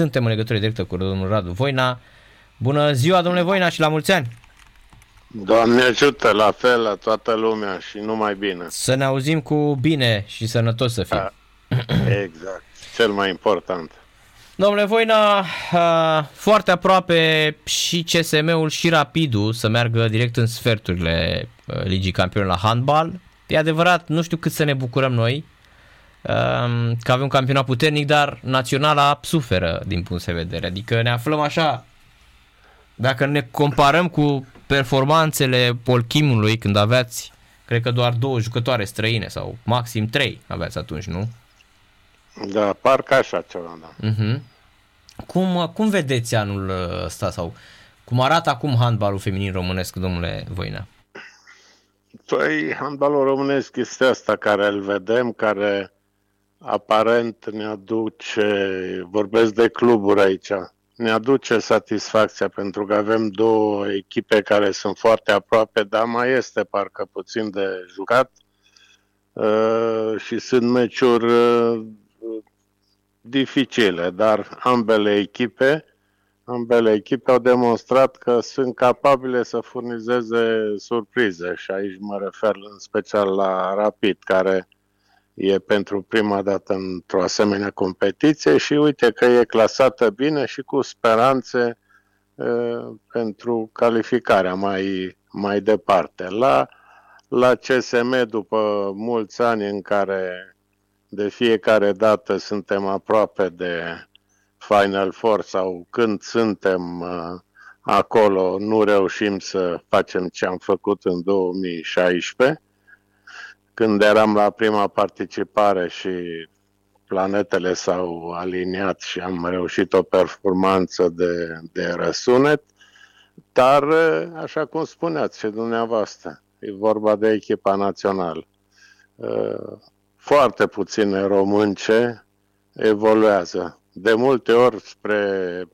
suntem în legătură directă cu domnul Radu Voina. Bună ziua, domnule Voina, și la mulți ani! Doamne ajută, la fel, la toată lumea și numai bine. Să ne auzim cu bine și sănătos să fim. exact, cel mai important. Domnule Voina, foarte aproape și CSM-ul și Rapidul să meargă direct în sferturile Ligii Campionilor la handbal. E adevărat, nu știu cât să ne bucurăm noi că avem un campionat puternic, dar naționala suferă din punct de vedere. Adică ne aflăm așa, dacă ne comparăm cu performanțele Polchimului când aveați, cred că doar două jucătoare străine sau maxim trei aveați atunci, nu? Da, parcă așa ceva, da. Uh-huh. Cum, cum vedeți anul ăsta sau cum arată acum handbalul feminin românesc, domnule Voina? Păi, handbalul românesc este asta care îl vedem, care aparent ne aduce, vorbesc de cluburi aici, ne aduce satisfacția pentru că avem două echipe care sunt foarte aproape, dar mai este parcă puțin de jucat uh, și sunt meciuri uh, dificile, dar ambele echipe ambele echipe au demonstrat că sunt capabile să furnizeze surprize și aici mă refer în special la Rapid, care e pentru prima dată într-o asemenea competiție și uite că e clasată bine și cu speranțe uh, pentru calificarea mai, mai departe. La, la CSM, după mulți ani în care de fiecare dată suntem aproape de Final Four sau când suntem uh, acolo, nu reușim să facem ce am făcut în 2016, când eram la prima participare și planetele s-au aliniat și am reușit o performanță de, de răsunet, dar, așa cum spuneați și dumneavoastră, e vorba de echipa națională. Foarte puține românce evoluează. De multe ori spre,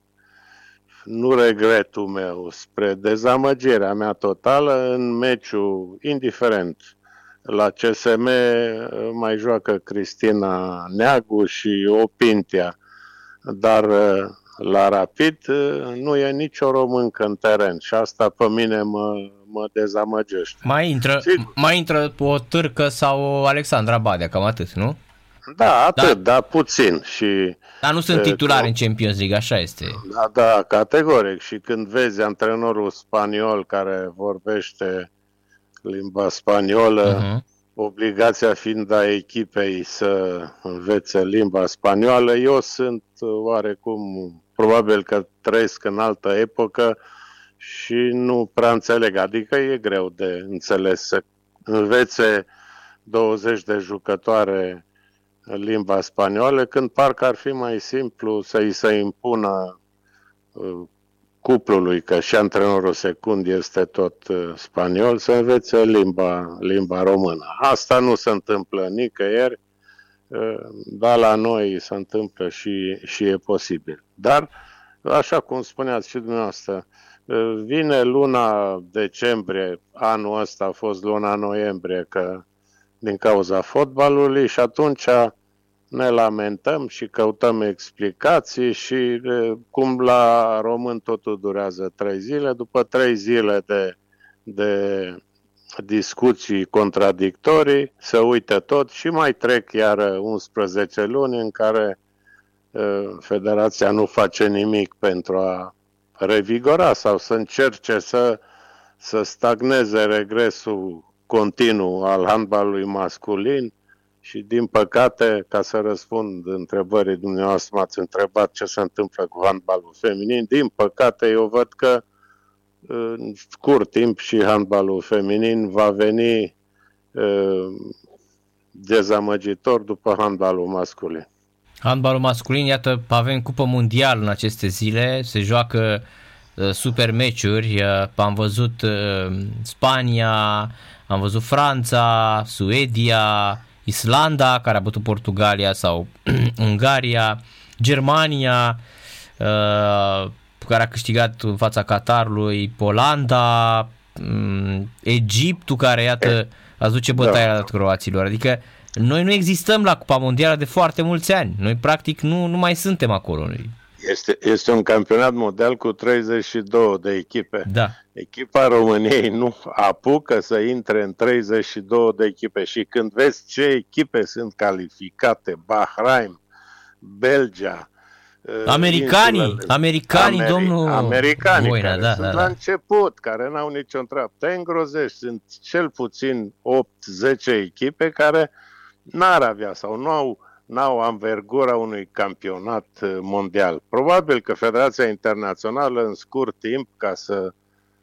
nu regretul meu, spre dezamăgirea mea totală în meciul, indiferent la CSM uh, mai joacă Cristina Neagu și Opintia, dar uh, la Rapid uh, nu e nicio româncă în teren și asta pe mine mă, mă dezamăgește. Mai intră, mai intră o târcă sau o Alexandra Badea, cam atât, nu? Da, atât, da, da puțin. Și, Dar nu sunt titulari în Champions League, așa este. Da, da, categoric. Și când vezi antrenorul spaniol care vorbește limba spaniolă, uh-huh. obligația fiind a echipei să învețe limba spaniolă. Eu sunt oarecum, probabil că trăiesc în altă epocă și nu prea înțeleg. Adică e greu de înțeles să învețe 20 de jucătoare limba spaniolă, când parcă ar fi mai simplu să-i se impună uh, cuplului, că și antrenorul secund este tot uh, spaniol, să învețe limba, limba română. Asta nu se întâmplă nicăieri, uh, dar la noi se întâmplă și, și e posibil. Dar, așa cum spuneați și dumneavoastră, uh, vine luna decembrie, anul ăsta a fost luna noiembrie, că din cauza fotbalului și atunci ne lamentăm și căutăm explicații și cum la român totul durează trei zile. După trei zile de, de discuții contradictorii, se uită tot și mai trec iar 11 luni în care federația nu face nimic pentru a revigora sau să încerce să, să stagneze regresul continuu al handbalului masculin și din păcate, ca să răspund întrebării dumneavoastră, m-ați întrebat ce se întâmplă cu handbalul feminin. Din păcate, eu văd că în scurt timp și handbalul feminin va veni uh, dezamăgitor după handbalul masculin. Handbalul masculin, iată, avem cupă mondial în aceste zile, se joacă uh, super meciuri, uh, am văzut uh, Spania, am văzut Franța, Suedia, Islanda, care a bătut Portugalia sau Ungaria, Germania, uh, care a câștigat în fața Qatarului, Polanda, um, Egiptul, care, iată, a duce bătaia da. croaților. Adică noi nu existăm la Cupa Mondială de foarte mulți ani. Noi, practic, nu, nu mai suntem acolo. Este, este un campionat mondial cu 32 de echipe. Da. Echipa României nu apucă să intre în 32 de echipe și când vezi ce echipe sunt calificate, Bahrain, Belgia, uh, Americanii, insulele, americanii, Ameri- domnul Americanii Voina, care da, sunt da, la da. început, care n-au nicio treabă. Te îngrozești, sunt cel puțin 8-10 echipe care n-ar avea sau nu au n-au anvergura unui campionat uh, mondial. Probabil că Federația Internațională în scurt timp, ca să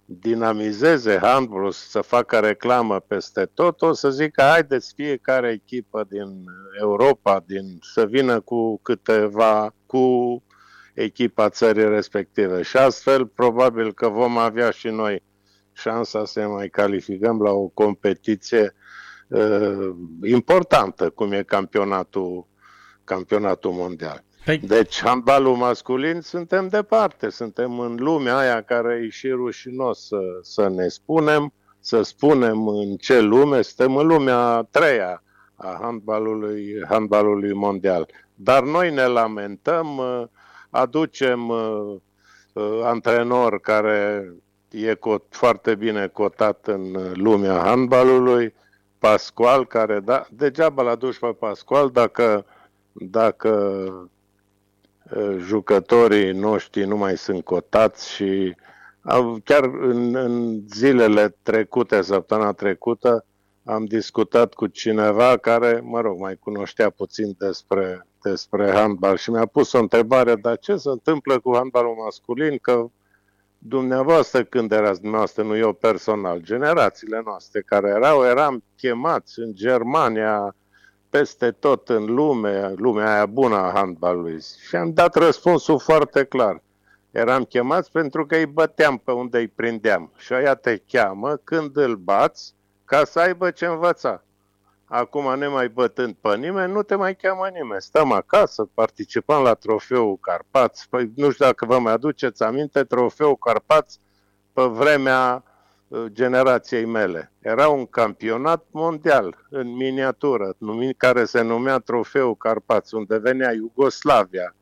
dinamizeze handball, să facă reclamă peste tot, o să zică haideți fiecare echipă din Europa din, să vină cu câteva, cu echipa țării respective. Și astfel, probabil că vom avea și noi șansa să mai calificăm la o competiție uh, importantă, cum e campionatul campionatul mondial. Păi... Deci, handbalul masculin suntem departe, suntem în lumea aia care e și rușinos să, să ne spunem, să spunem în ce lume, suntem în lumea a treia a handbalului, handbalului mondial. Dar noi ne lamentăm, aducem uh, antrenor care e cot, foarte bine cotat în lumea handbalului, Pascual, care da, degeaba l-a dus pe Pascual dacă dacă jucătorii noștri nu mai sunt cotați și chiar în, în zilele trecute, săptămâna trecută, am discutat cu cineva care, mă rog, mai cunoștea puțin despre, despre handbal și mi-a pus o întrebare, dar ce se întâmplă cu handbalul masculin? Că dumneavoastră când erați dumneavoastră, nu eu personal, generațiile noastre care erau, eram chemați în Germania, peste tot în lume, lumea aia bună a handbalului. Și am dat răspunsul foarte clar. Eram chemați pentru că îi băteam pe unde îi prindeam. Și aia te cheamă când îl bați ca să aibă ce învăța. Acum, ne mai bătând pe nimeni, nu te mai cheamă nimeni. Stăm acasă, participăm la trofeul Carpați. Păi, nu știu dacă vă mai aduceți aminte, trofeul Carpați pe vremea generației mele. Era un campionat mondial în miniatură, numit, care se numea Trofeul Carpați, unde venea Iugoslavia,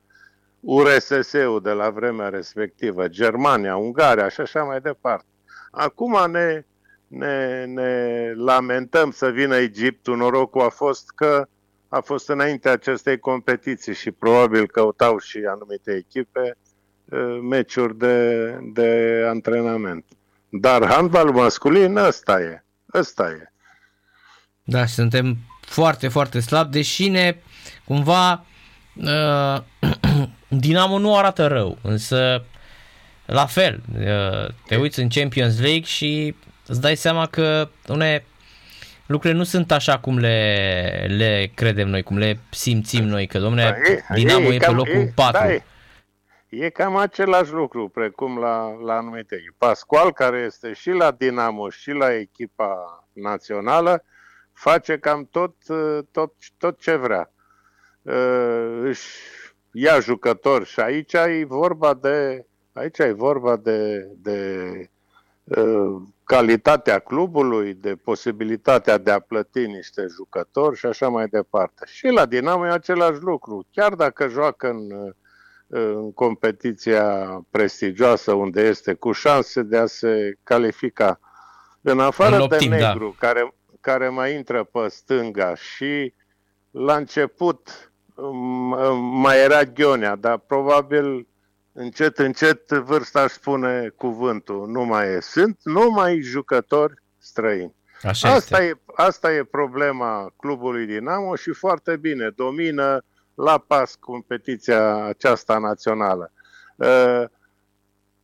URSS-ul de la vremea respectivă, Germania, Ungaria și așa mai departe. Acum ne, ne, ne lamentăm să vină Egiptul. Norocul a fost că a fost înainte acestei competiții și probabil căutau și anumite echipe uh, meciuri de, de antrenament. Dar handbalul masculin ăsta e. Ăsta e. Da, și suntem foarte, foarte slab, deși ne cumva uh, Dinamo nu arată rău, însă la fel, uh, te uiți în Champions League și îți dai seama că une, lucrurile nu sunt așa cum le, le credem noi, cum le simțim noi, că domne, da, e, Dinamo e, e pe locul e, 4. Da, e. E cam același lucru, precum la, la anumite echipe. Pascual, care este și la Dinamo și la echipa națională, face cam tot, tot, tot ce vrea. Uh, își ia jucători și aici e vorba de, aici e vorba de, de uh, calitatea clubului, de posibilitatea de a plăti niște jucători și așa mai departe. Și la Dinamo e același lucru. Chiar dacă joacă în în competiția prestigioasă unde este cu șanse de a se califica. În afară în optim, de da. negru, da. care, care mai intră pe stânga și la început mai era Ghionea, dar probabil încet, încet vârsta își spune cuvântul. Nu mai e. Sunt numai jucători străini. Așa asta, este. e, asta e problema clubului Dinamo și foarte bine. Domină la pas competiția aceasta națională. Uh,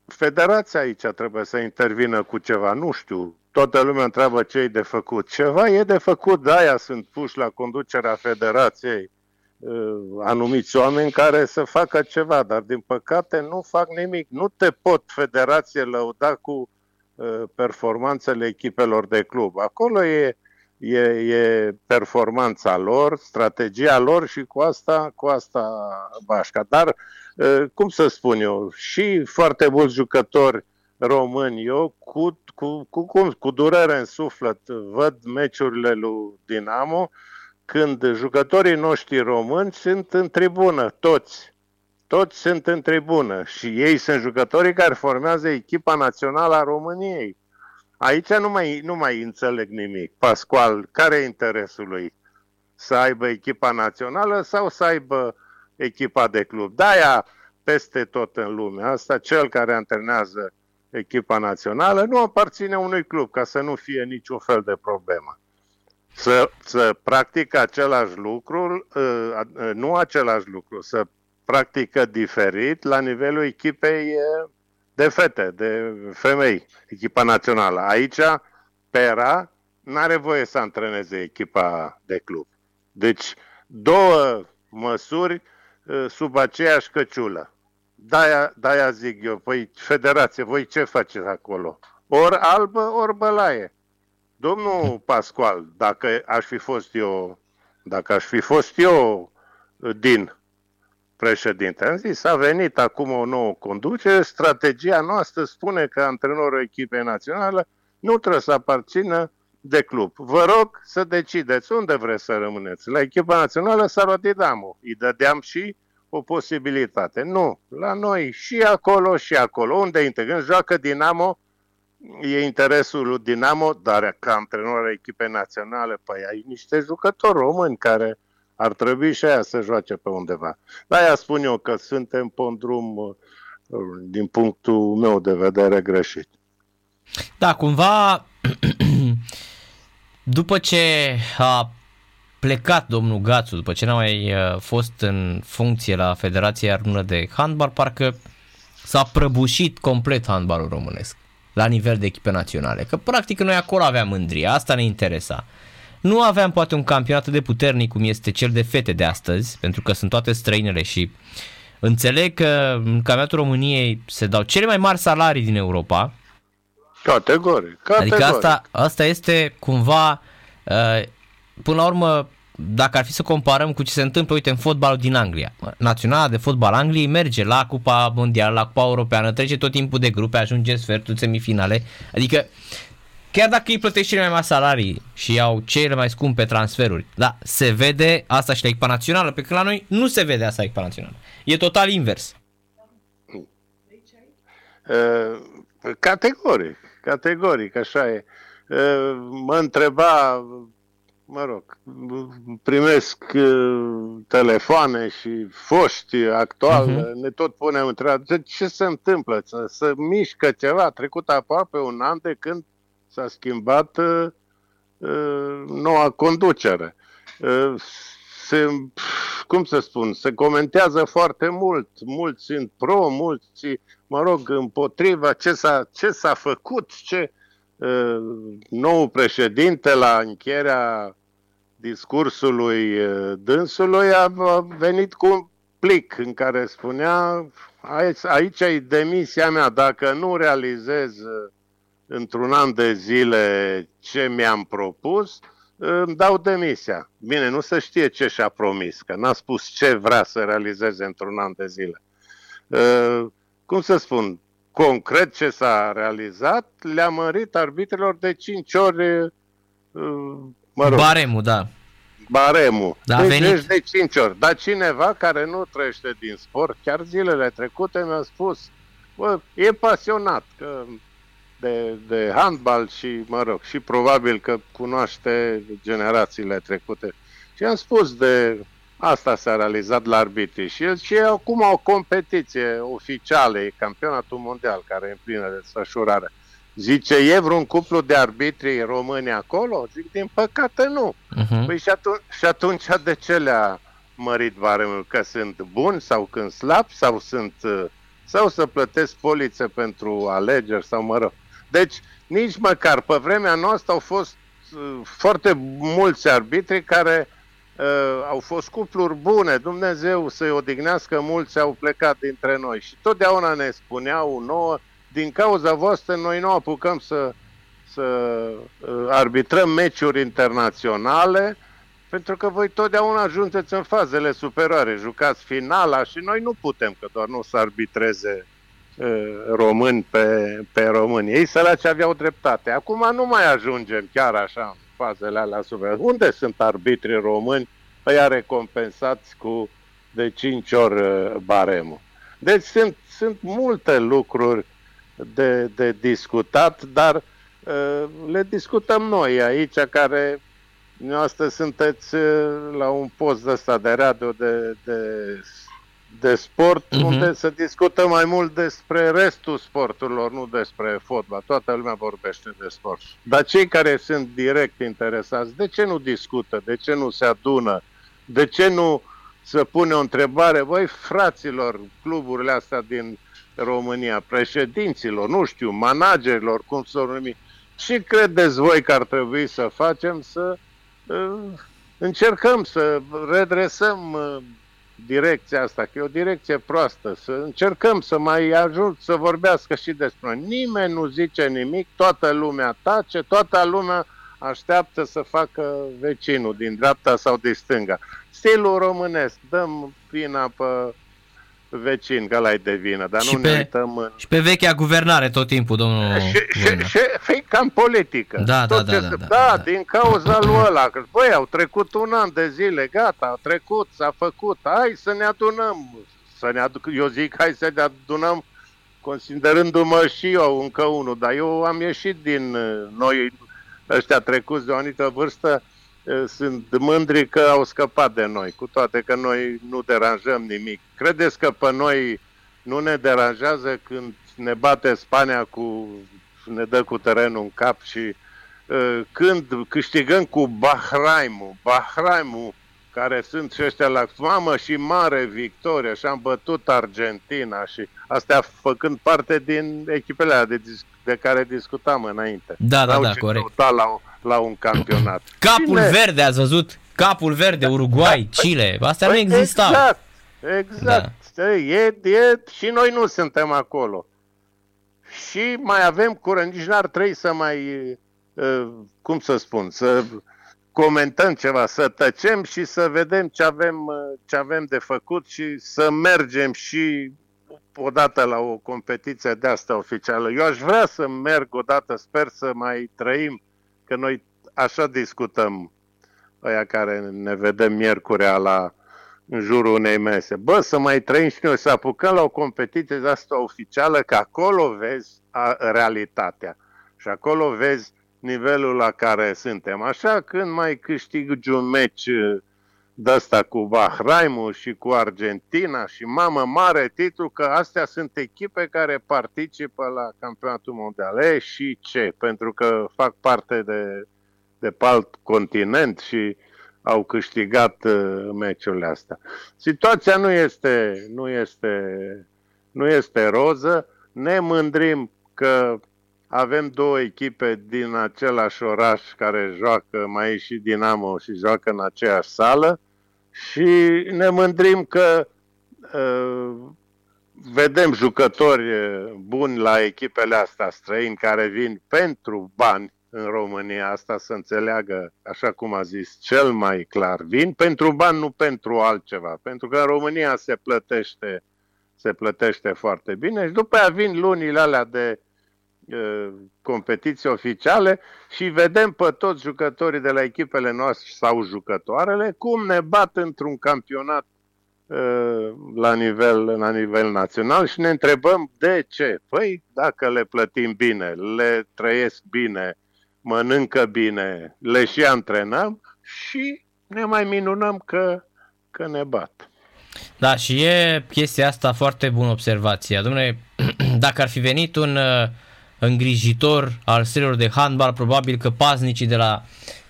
federația aici trebuie să intervină cu ceva, nu știu, toată lumea întreabă ce e de făcut. Ceva e de făcut, de-aia sunt puși la conducerea federației uh, anumiți oameni care să facă ceva, dar din păcate nu fac nimic. Nu te pot federație lăuda cu uh, performanțele echipelor de club. Acolo e e, e performanța lor, strategia lor și cu asta, cu asta bașca. Dar, cum să spun eu, și foarte mulți jucători români, eu cu, cu, cu, cu, cu durere în suflet văd meciurile lui Dinamo când jucătorii noștri români sunt în tribună, toți. toți sunt în tribună și ei sunt jucătorii care formează echipa națională a României. Aici nu mai, nu mai înțeleg nimic. Pascual, care e interesul lui? Să aibă echipa națională sau să aibă echipa de club? De-aia, peste tot în lume, asta cel care antrenează echipa națională nu aparține unui club, ca să nu fie niciun fel de problemă. Să, să practică același lucru, ă, ă, nu același lucru, să practică diferit la nivelul echipei de fete, de femei, echipa națională. Aici, Pera nu are voie să antreneze echipa de club. Deci, două măsuri sub aceeași căciulă. De-aia, de-aia zic eu, păi, federație, voi ce faceți acolo? Ori albă, ori bălaie. Domnul Pascual, dacă aș fi fost eu, dacă aș fi fost eu din președinte, am zis, a venit acum o nouă conducere, strategia noastră spune că antrenorul echipei naționale nu trebuie să aparțină de club. Vă rog să decideți unde vreți să rămâneți. La echipa națională sau Dinamo. Îi dădeam și o posibilitate. Nu, la noi și acolo și acolo. Unde integrăm? Joacă Dinamo, e interesul lui Dinamo, dar ca antrenor a echipei naționale, păi ai niște jucători români care ar trebui și aia să joace pe undeva. De aia spun eu că suntem pe un drum, uh, din punctul meu de vedere, greșit. Da, cumva, după ce a plecat domnul Gațu, după ce n-a mai uh, fost în funcție la Federația Română de Handbal, parcă s-a prăbușit complet handbalul românesc la nivel de echipe naționale. Că practic noi acolo aveam mândria, asta ne interesa. Nu aveam poate un campionat de puternic cum este cel de fete de astăzi, pentru că sunt toate străinele și înțeleg că în campionatul României se dau cele mai mari salarii din Europa. Categoric. categoric. Adică asta, asta este cumva, uh, până la urmă, dacă ar fi să comparăm cu ce se întâmplă, uite, în fotbalul din Anglia. Naționala de fotbal Angliei merge la Cupa Mondială, la Cupa Europeană, trece tot timpul de grupe, ajunge în sfertul semifinale. Adică chiar dacă îi plătești cele mai mari salarii și au cele mai scumpe transferuri, da, se vede asta și la echipa națională, pe când la noi nu se vede asta la echipa națională. E total invers. Uh, categoric, categoric, așa e. Uh, mă întreba, mă rog, primesc uh, telefoane și foști actual, uh-huh. ne tot punem întrebarea, ce se întâmplă? Să, să mișcă ceva? trecut aproape un an de când s-a schimbat uh, uh, noua conducere. Uh, se, cum să spun, se comentează foarte mult, mulți sunt pro, mulți, mă rog, împotriva, ce s-a, ce s-a făcut, ce uh, nou președinte la încheierea discursului uh, dânsului a, a venit cu un plic în care spunea aici, aici e demisia mea, dacă nu realizez uh, într-un an de zile ce mi-am propus, îmi dau demisia. Bine, nu se știe ce și-a promis, că n-a spus ce vrea să realizeze într-un an de zile. Ă, cum să spun, concret ce s-a realizat, le-a mărit arbitrilor de 5 ori ă, mă rog, baremul, da. Baremul. Da, deci, venit. de 5 ori. Dar cineva care nu trăiește din sport, chiar zilele trecute mi-a spus, bă, e pasionat, că de, de handbal și, mă rog, și probabil că cunoaște generațiile trecute. Și am spus de asta s-a realizat la arbitri și, și e acum o competiție oficială, e campionatul mondial care e în plină desfășurare. Zice, e vreun cuplu de arbitri români acolo? Zic, din păcate nu. Uh-huh. Păi și atunci, și atunci de ce le-a mărit varemul? Că sunt buni sau când slab sau sunt sau să plătesc polițe pentru alegeri sau mă rog. Deci, nici măcar. Pe vremea noastră au fost uh, foarte mulți arbitri care uh, au fost cupluri bune, Dumnezeu să-i odihnească, mulți au plecat dintre noi. Și totdeauna ne spuneau nouă, din cauza voastră noi nu apucăm să, să uh, arbitrăm meciuri internaționale, pentru că voi totdeauna ajungeți în fazele superioare, jucați finala și noi nu putem, că doar nu să arbitreze români pe, pe români. Ei săraci aveau dreptate. Acum nu mai ajungem chiar așa în fazele alea super. Unde sunt arbitrii români? Ăia recompensați cu de 5 ori baremul. Deci sunt, sunt multe lucruri de, de discutat, dar uh, le discutăm noi aici, care noastră sunteți la un post de ăsta de radio de, de de sport, uh-huh. unde se discută mai mult despre restul sporturilor, nu despre fotbal. Toată lumea vorbește de sport. Dar cei care sunt direct interesați, de ce nu discută? De ce nu se adună? De ce nu se pune o întrebare? Voi, fraților, cluburile astea din România, președinților, nu știu, managerilor, cum să numi, ce credeți voi că ar trebui să facem să uh, încercăm să redresăm uh, direcția asta, că e o direcție proastă, să încercăm să mai ajung să vorbească și despre noi. Nimeni nu zice nimic, toată lumea tace, toată lumea așteaptă să facă vecinul din dreapta sau din stânga. Stilul românesc, dăm vina pe vecin, că l-ai de vină, dar și nu pe, ne uităm în... Și pe vechea guvernare tot timpul, domnul Și, și, și e cam politică. Da, tot da, ce da, se, da, da, da. din cauza lui ăla, că băi, au trecut un an de zile, gata, au trecut, s-a făcut, hai să ne adunăm, să ne aduc, eu zic, hai să ne adunăm, considerându-mă și eu încă unul, dar eu am ieșit din uh, noi, ăștia trecuți de o anumită vârstă, sunt mândri că au scăpat de noi, cu toate că noi nu deranjăm nimic. Credeți că pe noi nu ne deranjează când ne bate Spania cu, ne dă cu terenul în cap și uh, când câștigăm cu Bahraimul, Bahraimul care sunt și ăștia la mamă și mare victorie și am bătut Argentina și astea făcând parte din echipele de, de care discutam înainte. Da, da, da, corect. La, la un campionat. Capul Cine? verde, ați văzut? Capul verde, Uruguay, da, Chile, astea păi, nu existau. Exact, exact. Da. E, e, și noi nu suntem acolo. Și mai avem curând, nici n-ar trebui să mai, uh, cum să spun, să comentăm ceva, să tăcem și să vedem ce avem, uh, ce avem de făcut și să mergem și odată la o competiție de asta oficială. Eu aș vrea să merg odată, sper să mai trăim, că noi așa discutăm, aia care ne vedem miercurea la, în jurul unei mese. Bă, să mai trăim și noi, să apucăm la o competiție de asta oficială, că acolo vezi a, realitatea. Și acolo vezi nivelul la care suntem. Așa când mai câștigi un meci uh, de asta cu Bahraimul și cu Argentina și mamă mare titlu că astea sunt echipe care participă la campionatul mondial. E și ce? Pentru că fac parte de, de alt continent și au câștigat uh, meciurile astea. Situația nu este, nu este, nu este roză. Ne mândrim că avem două echipe din același oraș care joacă, mai e și Dinamo și joacă în aceeași sală și ne mândrim că uh, vedem jucători buni la echipele astea străini care vin pentru bani în România, asta să înțeleagă, așa cum a zis, cel mai clar. Vin pentru bani, nu pentru altceva. Pentru că în România se plătește, se plătește foarte bine și după aia vin lunile alea de Uh, competiții oficiale și vedem pe toți jucătorii de la echipele noastre sau jucătoarele cum ne bat într-un campionat uh, la nivel, la nivel național și ne întrebăm de ce. Păi dacă le plătim bine, le trăiesc bine, mănâncă bine, le și antrenăm și ne mai minunăm că, că ne bat. Da, și e chestia asta foarte bună observație. Dom'le, dacă ar fi venit un uh, îngrijitor al serilor de handbal, probabil că paznicii de la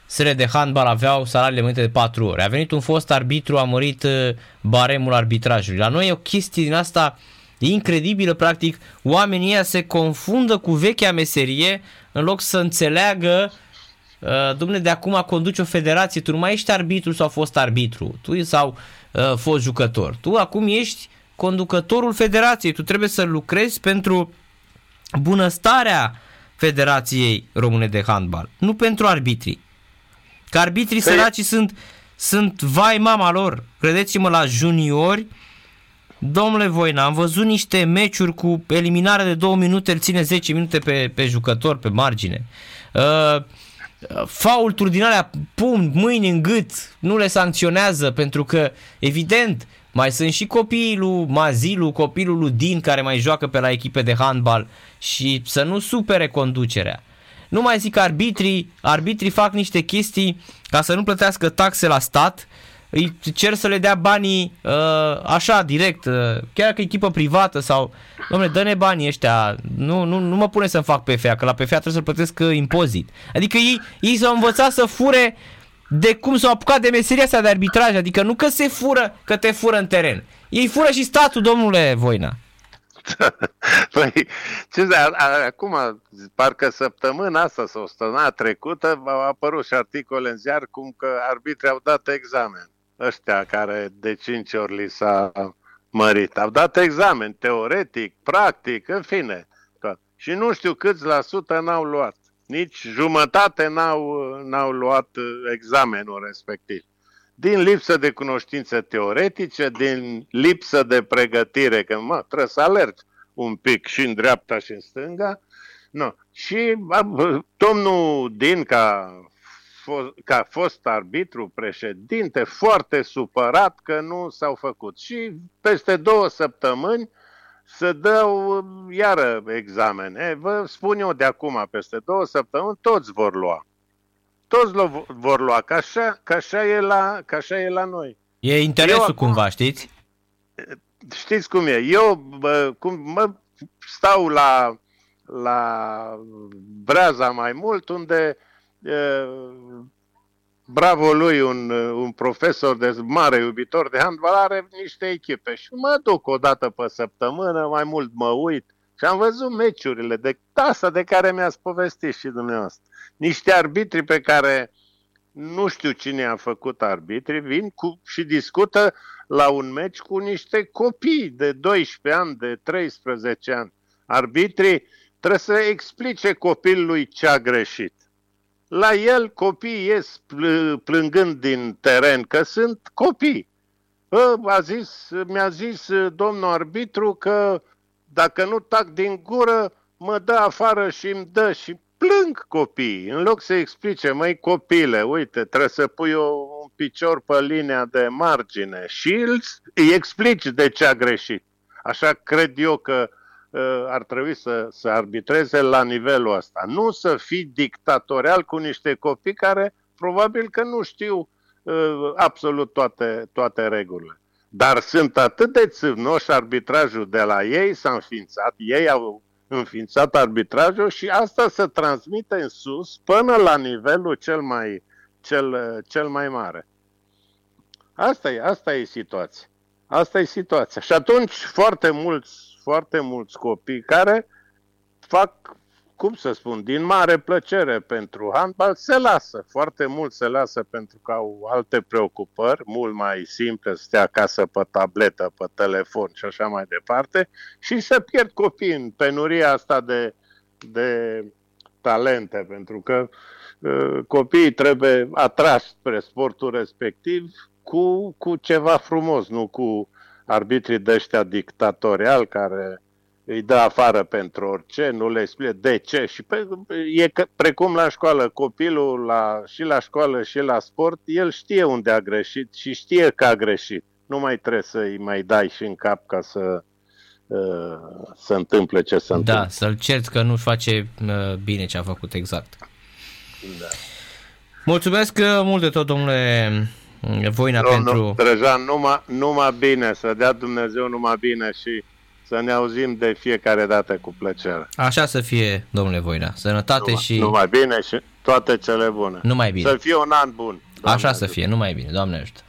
serile de handbal aveau salariile mărite de 4 ore. A venit un fost arbitru, a mărit uh, baremul arbitrajului. La noi e o chestie din asta incredibilă, practic, oamenii ăia se confundă cu vechea meserie în loc să înțeleagă uh, Dumne, de acum conduci o federație, tu nu mai ești arbitru sau fost arbitru, tu sau uh, fost jucător. Tu acum ești conducătorul federației, tu trebuie să lucrezi pentru bunăstarea Federației Române de Handbal, nu pentru arbitrii. Că arbitrii păi... săraci sunt, sunt vai mama lor. Credeți-mă la juniori, domnule Voina, am văzut niște meciuri cu eliminare de două minute, îl ține 10 minute pe, pe jucător, pe margine. Uh, faulturi din alea, pum, mâini în gât, nu le sancționează pentru că, evident, Mai sunt și copiii lui Mazilu, copilul lui Din care mai joacă pe la echipe de handbal și să nu supere conducerea. Nu mai zic arbitrii, arbitrii fac niște chestii ca să nu plătească taxe la stat, îi cer să le dea banii uh, așa, direct, uh, chiar că echipă privată sau, domnule, dă-ne banii ăștia, nu, nu, nu mă pune să-mi fac PFA, că la PFA trebuie să plătesc uh, impozit. Adică ei, ei s-au învățat să fure de cum s-au apucat de meseria asta de arbitraj, adică nu că se fură, că te fură în teren. Ei fură și statul, domnule Voina. păi, ce, acum, parcă săptămâna asta sau săptămâna trecută au apărut și articole în ziar cum că arbitrii au dat examen. Ăștia care de 5 ori li s-a mărit. Au dat examen, teoretic, practic, în fine. Și nu știu câți la sută n-au luat. Nici jumătate n-au, n-au luat examenul respectiv din lipsă de cunoștințe teoretice, din lipsă de pregătire, că mă, trebuie să alergi un pic și în dreapta și în stânga. No. Și domnul Din, ca, ca fost arbitru, președinte, foarte supărat că nu s-au făcut. Și peste două săptămâni să dau iară examene. Vă spun eu de acum, peste două săptămâni, toți vor lua toți lo vor lua, că așa, că așa, e, la, că așa e la noi. E interesul eu, cumva, știți? Știți cum e. Eu bă, cum, mă stau la, la Breaza mai mult, unde e, bravo lui, un, un profesor de mare iubitor de handbal, are niște echipe și mă duc o dată pe săptămână, mai mult mă uit și am văzut meciurile de asta de care mi-ați povestit și dumneavoastră niște arbitri pe care nu știu cine a făcut arbitri, vin cu, și discută la un meci cu niște copii de 12 ani, de 13 ani. Arbitrii trebuie să explice copilului ce a greșit. La el copiii ies plângând din teren că sunt copii. A zis, mi-a zis domnul arbitru că dacă nu tac din gură, mă dă afară și îmi dă și plâng copiii. În loc să explice, măi copile, uite, trebuie să pui o, un picior pe linia de margine și îi explici de ce a greșit. Așa cred eu că uh, ar trebui să, să arbitreze la nivelul ăsta. Nu să fii dictatorial cu niște copii care probabil că nu știu uh, absolut toate, toate regulile. Dar sunt atât de țâvnoși arbitrajul de la ei s-a înființat, ei au înființat arbitrajul și asta se transmite în sus până la nivelul cel mai, cel, cel mai mare. Asta e, asta e situația. Asta e situația. Și atunci foarte mulți, foarte mulți copii care fac cum să spun, din mare plăcere pentru handbal, se lasă. Foarte mult se lasă pentru că au alte preocupări, mult mai simple, să stea acasă pe tabletă, pe telefon și așa mai departe, și se pierd copii în penuria asta de, de talente, pentru că uh, copiii trebuie atrași spre sportul respectiv cu, cu ceva frumos, nu cu arbitrii de ăștia dictatorial care îi dă afară pentru orice, nu le explică de ce. Și pe, e că, precum la școală, copilul la, și la școală și la sport, el știe unde a greșit și știe că a greșit. Nu mai trebuie să îi mai dai și în cap ca să uh, să întâmple ce se da, întâmplă. Da, să-l cerți că nu-și face uh, bine ce a făcut exact. Da. Mulțumesc uh, mult de tot, domnule Voina, Domnul pentru... Trăjan, numai, numai bine, să dea Dumnezeu numai bine și să ne auzim de fiecare dată cu plăcere. Așa să fie, domnule Voina. Sănătate numai, și... Numai bine și toate cele bune. Numai bine. Să fie un an bun. Doamne Așa ajută. să fie, numai bine. Doamne ajută.